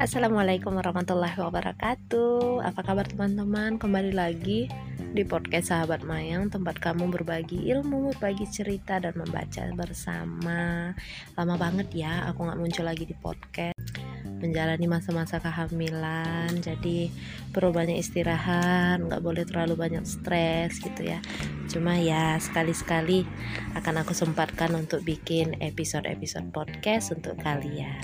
Assalamualaikum warahmatullahi wabarakatuh. Apa kabar teman-teman? Kembali lagi di podcast Sahabat Mayang Tempat kamu berbagi ilmu, berbagi cerita, dan membaca bersama. Lama banget ya aku gak muncul lagi di podcast menjalani masa-masa kehamilan jadi perlu banyak istirahat nggak boleh terlalu banyak stres gitu ya. Cuma ya sekali-sekali akan aku sempatkan untuk bikin episode-episode podcast untuk kalian.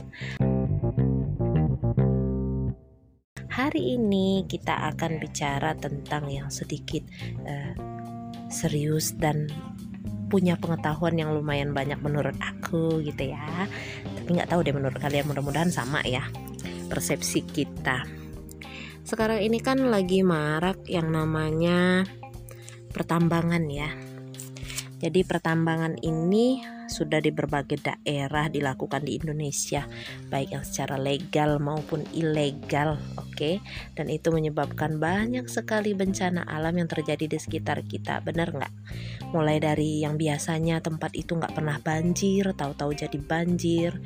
Hari ini kita akan bicara tentang yang sedikit uh, serius dan punya pengetahuan yang lumayan banyak menurut aku gitu ya tapi nggak tahu deh menurut kalian mudah-mudahan sama ya persepsi kita. Sekarang ini kan lagi marak yang namanya pertambangan ya. Jadi pertambangan ini sudah di berbagai daerah dilakukan di Indonesia, baik yang secara legal maupun ilegal, oke? Okay? Dan itu menyebabkan banyak sekali bencana alam yang terjadi di sekitar kita, benar nggak? Mulai dari yang biasanya tempat itu nggak pernah banjir, tahu-tahu jadi banjir,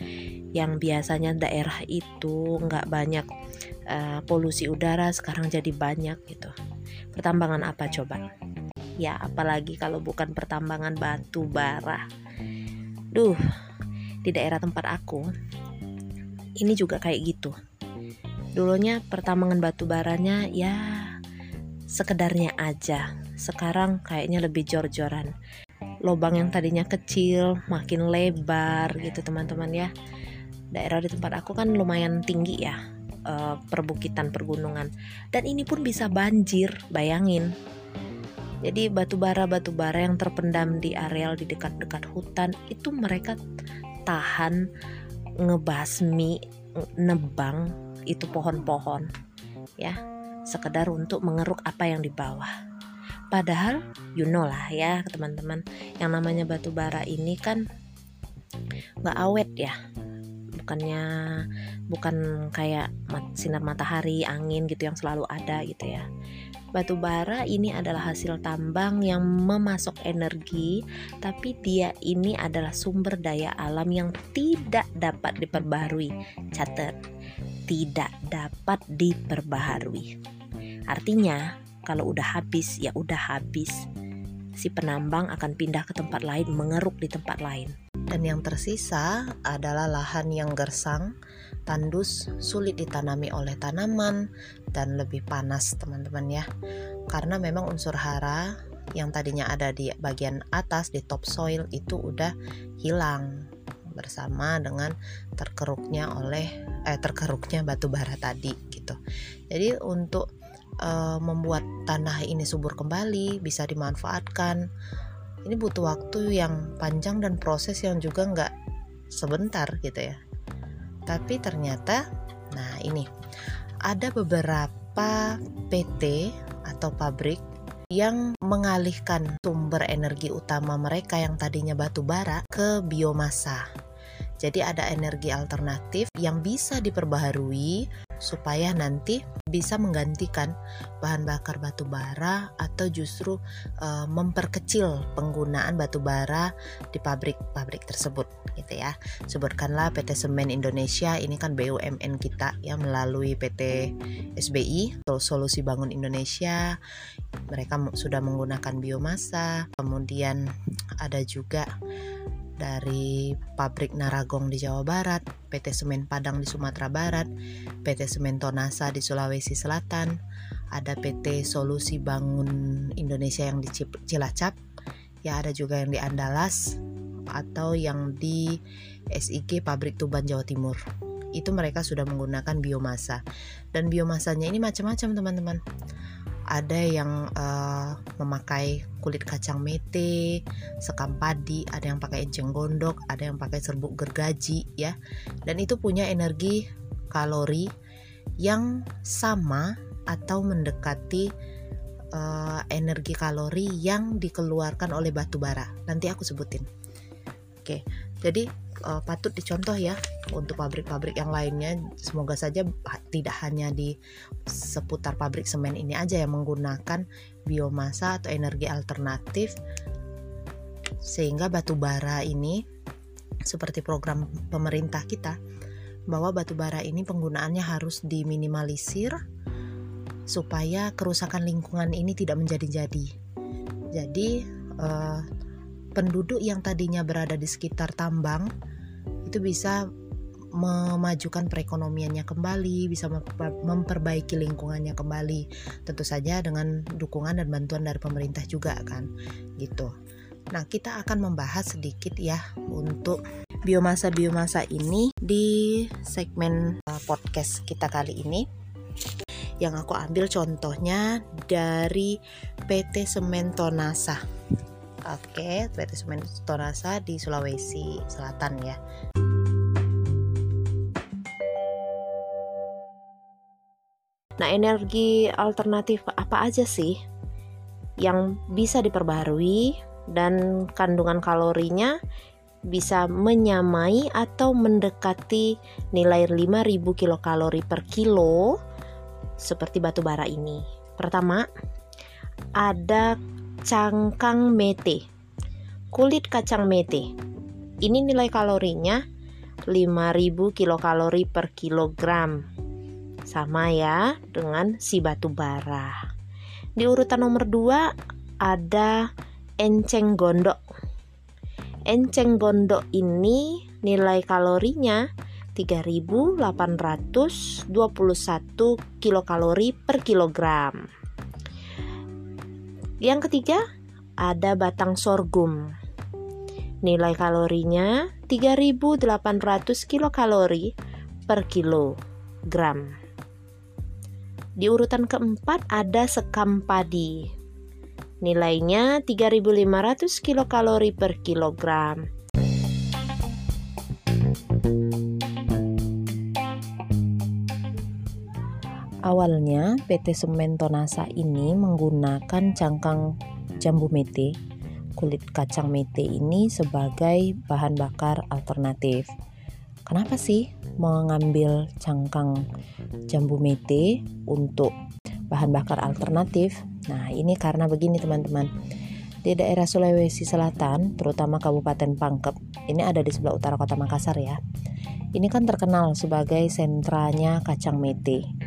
yang biasanya daerah itu nggak banyak uh, polusi udara, sekarang jadi banyak gitu. Pertambangan apa coba? Ya, apalagi kalau bukan pertambangan batu bara Duh, di daerah tempat aku ini juga kayak gitu. Dulunya pertambangan batu baranya ya sekedarnya aja. Sekarang kayaknya lebih jor-joran. Lobang yang tadinya kecil makin lebar gitu teman-teman ya. Daerah di tempat aku kan lumayan tinggi ya, eh, perbukitan pergunungan. Dan ini pun bisa banjir, bayangin jadi batu bara batu bara yang terpendam di areal di dekat-dekat hutan itu mereka tahan ngebasmi nebang itu pohon-pohon ya. Sekedar untuk mengeruk apa yang di bawah. Padahal you know lah ya teman-teman yang namanya batu bara ini kan nggak awet ya. Bukannya bukan kayak sinar matahari angin gitu yang selalu ada gitu ya Batu bara ini adalah hasil tambang yang memasok energi, tapi dia ini adalah sumber daya alam yang tidak dapat diperbaharui. Catat, tidak dapat diperbaharui. Artinya, kalau udah habis ya udah habis. Si penambang akan pindah ke tempat lain, mengeruk di tempat lain. Dan yang tersisa adalah lahan yang gersang, tandus, sulit ditanami oleh tanaman, dan lebih panas teman-teman ya. Karena memang unsur hara yang tadinya ada di bagian atas di topsoil itu udah hilang bersama dengan terkeruknya oleh eh terkeruknya batu bara tadi gitu. Jadi untuk uh, membuat tanah ini subur kembali bisa dimanfaatkan ini butuh waktu yang panjang dan proses yang juga nggak sebentar gitu ya tapi ternyata, nah ini ada beberapa PT atau pabrik yang mengalihkan sumber energi utama mereka yang tadinya batu bara ke biomasa. Jadi ada energi alternatif yang bisa diperbaharui supaya nanti bisa menggantikan bahan bakar batu bara atau justru uh, memperkecil penggunaan batu bara di pabrik-pabrik tersebut gitu ya. Sebutkanlah PT Semen Indonesia ini kan BUMN kita ya melalui PT SBI Solusi Bangun Indonesia mereka sudah menggunakan biomasa. Kemudian ada juga dari pabrik Naragong di Jawa Barat, PT Semen Padang di Sumatera Barat, PT Semen Tonasa di Sulawesi Selatan, ada PT Solusi Bangun Indonesia yang di Cilacap, ya ada juga yang di Andalas atau yang di SIG Pabrik Tuban Jawa Timur. Itu mereka sudah menggunakan biomasa. Dan biomasanya ini macam-macam teman-teman ada yang uh, memakai kulit kacang mete, sekam padi, ada yang pakai enceng gondok, ada yang pakai serbuk gergaji ya. Dan itu punya energi kalori yang sama atau mendekati uh, energi kalori yang dikeluarkan oleh batu bara. Nanti aku sebutin. Oke, jadi uh, patut dicontoh ya untuk pabrik-pabrik yang lainnya semoga saja tidak hanya di seputar pabrik semen ini aja yang menggunakan biomasa atau energi alternatif sehingga batu bara ini seperti program pemerintah kita bahwa batu bara ini penggunaannya harus diminimalisir supaya kerusakan lingkungan ini tidak menjadi-jadi. Jadi eh, penduduk yang tadinya berada di sekitar tambang itu bisa memajukan perekonomiannya kembali, bisa memperbaiki lingkungannya kembali. Tentu saja dengan dukungan dan bantuan dari pemerintah juga kan, gitu. Nah, kita akan membahas sedikit ya untuk biomasa-biomasa ini di segmen uh, podcast kita kali ini. Yang aku ambil contohnya dari PT Semen Tonasa. Oke, PT Semen Tonasa di Sulawesi Selatan ya. Nah, energi alternatif apa aja sih yang bisa diperbarui dan kandungan kalorinya bisa menyamai atau mendekati nilai 5000 kilokalori per kilo seperti batu bara ini. Pertama, ada cangkang mete. Kulit kacang mete. Ini nilai kalorinya 5000 kilokalori per kilogram sama ya dengan si batu bara. Di urutan nomor 2 ada enceng gondok. Enceng gondok ini nilai kalorinya 3821 kilokalori per kilogram. Yang ketiga, ada batang sorghum. Nilai kalorinya 3800 kilokalori per kilogram. Di urutan keempat ada sekam padi. Nilainya 3500 kilokalori per kilogram. Awalnya PT Semen Tonasa ini menggunakan cangkang jambu mete, kulit kacang mete ini sebagai bahan bakar alternatif. Kenapa sih mengambil cangkang jambu mete untuk bahan bakar alternatif. Nah, ini karena begini teman-teman. Di daerah Sulawesi Selatan, terutama Kabupaten Pangkep, ini ada di sebelah utara kota Makassar ya. Ini kan terkenal sebagai sentranya kacang mete.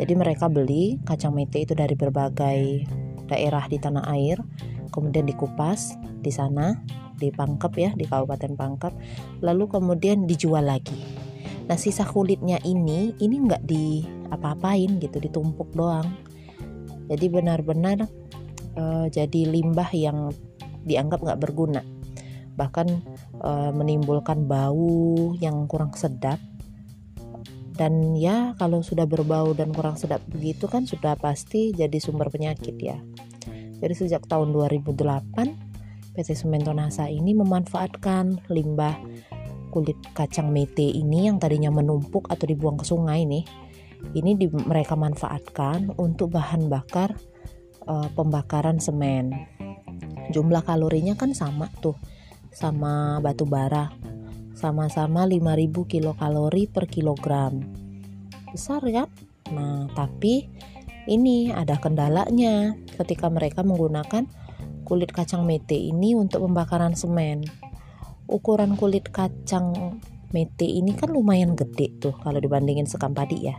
Jadi mereka beli kacang mete itu dari berbagai daerah di tanah air, kemudian dikupas di sana di Pangkep ya, di Kabupaten Pangkep, lalu kemudian dijual lagi Nah sisa kulitnya ini ini nggak di apa-apain gitu, ditumpuk doang. Jadi benar-benar uh, jadi limbah yang dianggap nggak berguna, bahkan uh, menimbulkan bau yang kurang sedap. Dan ya kalau sudah berbau dan kurang sedap begitu kan sudah pasti jadi sumber penyakit ya. Jadi sejak tahun 2008 PT Sementonasa ini memanfaatkan limbah kulit kacang mete ini yang tadinya menumpuk atau dibuang ke sungai nih. Ini di, mereka manfaatkan untuk bahan bakar uh, pembakaran semen. Jumlah kalorinya kan sama tuh sama batu bara sama-sama 5000 kilokalori per kilogram. Besar kan? Nah tapi ini ada kendalanya ketika mereka menggunakan kulit kacang mete ini untuk pembakaran semen. Ukuran kulit kacang mete ini kan lumayan gede tuh kalau dibandingin sekam padi ya.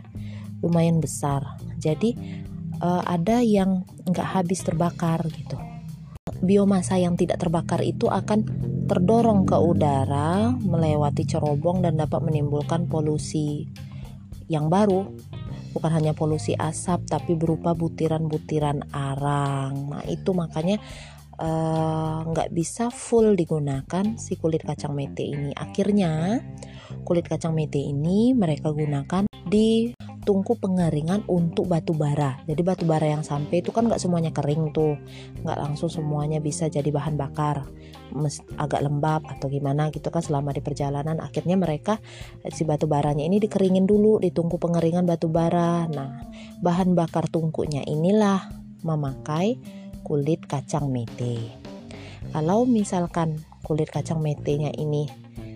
Lumayan besar. Jadi uh, ada yang nggak habis terbakar gitu biomasa yang tidak terbakar itu akan terdorong ke udara melewati cerobong dan dapat menimbulkan polusi yang baru bukan hanya polusi asap tapi berupa butiran-butiran arang nah itu makanya Eh, nggak uh, bisa full digunakan si kulit kacang mete ini. Akhirnya kulit kacang mete ini mereka gunakan di tungku pengeringan untuk batu bara. Jadi batu bara yang sampai itu kan nggak semuanya kering tuh, nggak langsung semuanya bisa jadi bahan bakar, agak lembab atau gimana gitu kan selama di perjalanan. Akhirnya mereka si batu baranya ini dikeringin dulu di tungku pengeringan batu bara. Nah bahan bakar tungkunya inilah memakai kulit kacang mete. Kalau misalkan kulit kacang metenya ini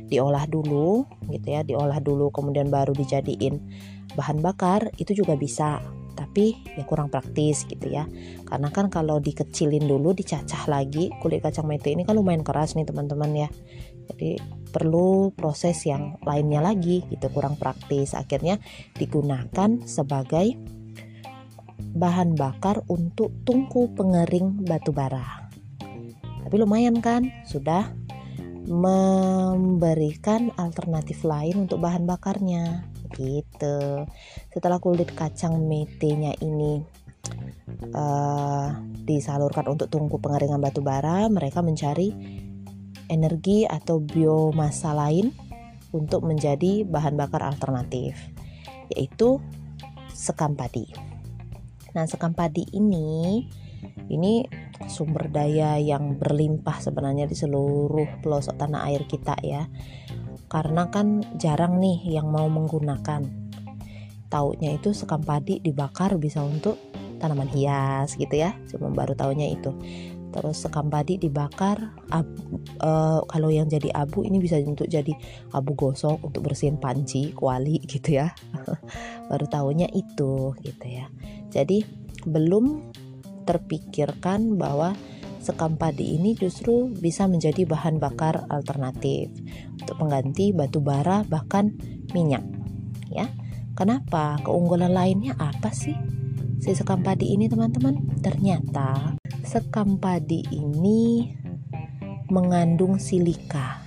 diolah dulu gitu ya, diolah dulu kemudian baru dijadiin bahan bakar itu juga bisa. Tapi ya kurang praktis gitu ya. Karena kan kalau dikecilin dulu dicacah lagi kulit kacang mete ini kan lumayan keras nih teman-teman ya. jadi perlu proses yang lainnya lagi gitu kurang praktis akhirnya digunakan sebagai bahan bakar untuk tungku pengering batu bara tapi lumayan kan sudah memberikan alternatif lain untuk bahan bakarnya gitu setelah kulit kacang metenya ini uh, disalurkan untuk tungku pengeringan batu bara mereka mencari energi atau biomasa lain untuk menjadi bahan bakar alternatif, yaitu sekam padi. Nah, sekam padi ini ini sumber daya yang berlimpah sebenarnya di seluruh pelosok tanah air kita ya. Karena kan jarang nih yang mau menggunakan. Taunya itu sekam padi dibakar bisa untuk tanaman hias gitu ya. Cuma baru taunya itu terus sekam padi dibakar abu, uh, kalau yang jadi abu ini bisa untuk jadi abu gosok untuk bersihin panci kuali gitu ya baru tahunya itu gitu ya jadi belum terpikirkan bahwa sekam padi ini justru bisa menjadi bahan bakar alternatif untuk pengganti batu bara bahkan minyak ya kenapa keunggulan lainnya apa sih si sekam padi ini teman-teman ternyata sekam padi ini mengandung silika.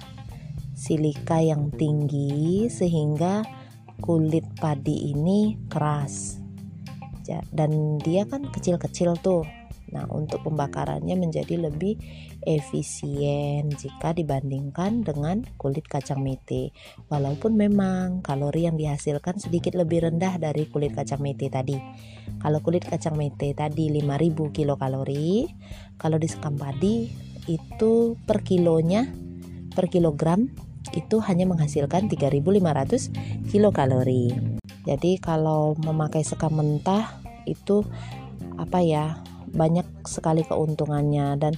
Silika yang tinggi sehingga kulit padi ini keras. Dan dia kan kecil-kecil tuh. Nah, untuk pembakarannya menjadi lebih efisien jika dibandingkan dengan kulit kacang mete. Walaupun memang kalori yang dihasilkan sedikit lebih rendah dari kulit kacang mete tadi. Kalau kulit kacang mete tadi 5000 kilokalori, kalau di sekam padi itu per kilonya per kilogram itu hanya menghasilkan 3500 kilokalori. Jadi kalau memakai sekam mentah itu apa ya banyak sekali keuntungannya dan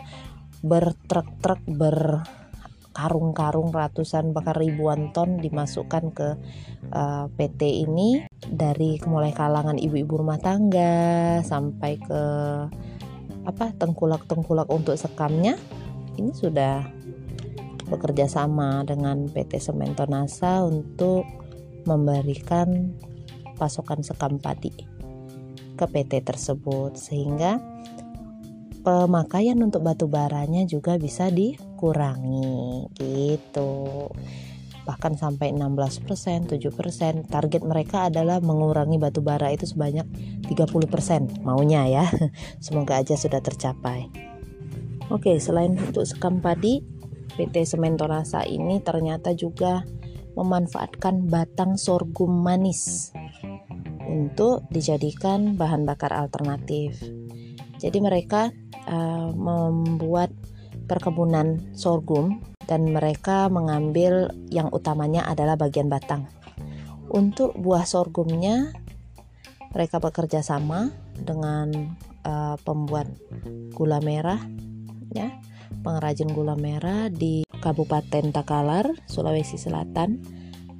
bertruk-truk berkarung-karung ratusan bahkan ribuan ton dimasukkan ke uh, eh, PT ini. Dari mulai kalangan ibu-ibu rumah tangga sampai ke apa tengkulak-tengkulak untuk sekamnya ini sudah bekerja sama dengan PT Sementonasa untuk memberikan pasokan sekam padi ke PT tersebut sehingga pemakaian untuk batu baranya juga bisa dikurangi gitu bahkan sampai 16%, 7%. Target mereka adalah mengurangi batu bara itu sebanyak 30% maunya ya. Semoga aja sudah tercapai. Oke, selain untuk sekam padi, PT Sementorasa ini ternyata juga memanfaatkan batang sorghum manis untuk dijadikan bahan bakar alternatif. Jadi mereka uh, membuat perkebunan sorghum dan mereka mengambil yang utamanya adalah bagian batang. Untuk buah sorghumnya mereka bekerja sama dengan uh, pembuat gula merah ya, pengrajin gula merah di Kabupaten Takalar, Sulawesi Selatan.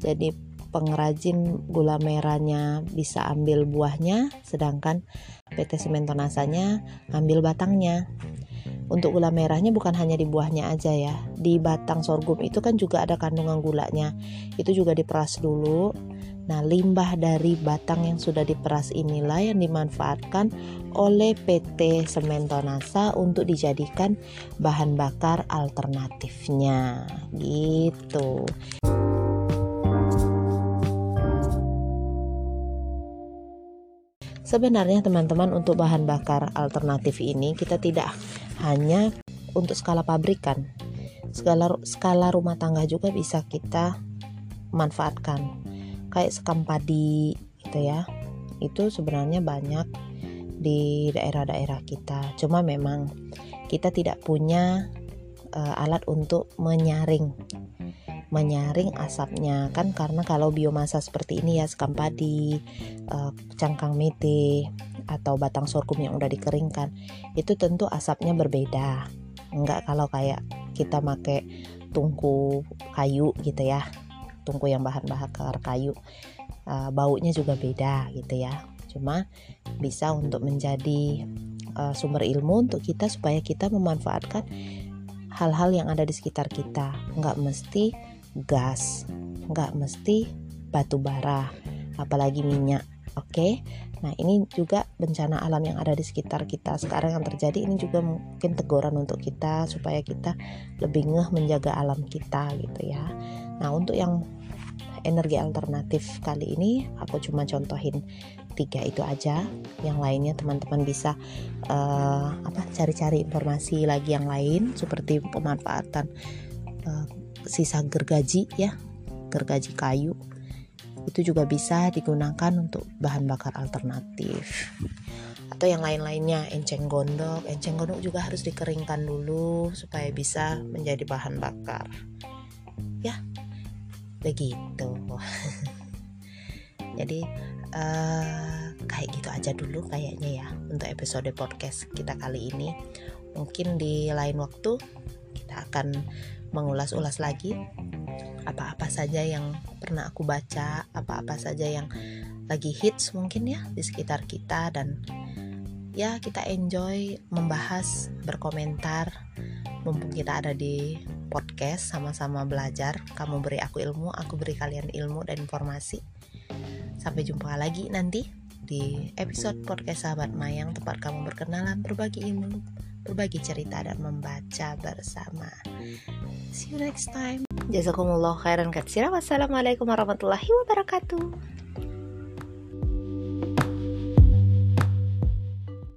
Jadi pengrajin gula merahnya bisa ambil buahnya sedangkan PT Sementonasanya ambil batangnya. Untuk gula merahnya bukan hanya di buahnya aja ya. Di batang sorghum itu kan juga ada kandungan gulanya. Itu juga diperas dulu. Nah, limbah dari batang yang sudah diperas inilah yang dimanfaatkan oleh PT Sementonasa untuk dijadikan bahan bakar alternatifnya. Gitu. Sebenarnya teman-teman untuk bahan bakar alternatif ini kita tidak hanya untuk skala pabrikan. Skala skala rumah tangga juga bisa kita manfaatkan. Kayak sekam padi gitu ya. Itu sebenarnya banyak di daerah-daerah kita. Cuma memang kita tidak punya uh, alat untuk menyaring menyaring asapnya kan karena kalau biomasa seperti ini ya sekam padi, uh, cangkang mete atau batang sorghum yang udah dikeringkan itu tentu asapnya berbeda. Enggak kalau kayak kita pakai tungku kayu gitu ya, tungku yang bahan bakar kayu, uh, baunya juga beda gitu ya. Cuma bisa untuk menjadi uh, sumber ilmu untuk kita supaya kita memanfaatkan hal-hal yang ada di sekitar kita nggak mesti gas nggak mesti batu bara apalagi minyak oke okay? Nah, ini juga bencana alam yang ada di sekitar kita sekarang yang terjadi ini juga mungkin teguran untuk kita supaya kita lebih ngeh menjaga alam kita gitu ya. Nah, untuk yang energi alternatif kali ini aku cuma contohin tiga itu aja. Yang lainnya teman-teman bisa uh, apa cari-cari informasi lagi yang lain seperti pemanfaatan uh, sisa gergaji ya, gergaji kayu. Itu juga bisa digunakan untuk bahan bakar alternatif. Atau yang lain-lainnya enceng gondok. Enceng gondok juga harus dikeringkan dulu supaya bisa menjadi bahan bakar. Ya begitu. Jadi uh, kayak gitu aja dulu kayaknya ya untuk episode podcast kita kali ini. Mungkin di lain waktu kita akan mengulas-ulas lagi apa-apa saja yang pernah aku baca, apa-apa saja yang lagi hits mungkin ya di sekitar kita dan ya kita enjoy membahas, berkomentar mumpung kita ada di podcast sama-sama belajar. Kamu beri aku ilmu, aku beri kalian ilmu dan informasi. Sampai jumpa lagi nanti di episode podcast Sahabat Mayang tempat kamu berkenalan, berbagi ilmu, berbagi cerita dan membaca bersama. See you next time. Jazakumullah khairan katsira. Wassalamualaikum warahmatullahi wabarakatuh.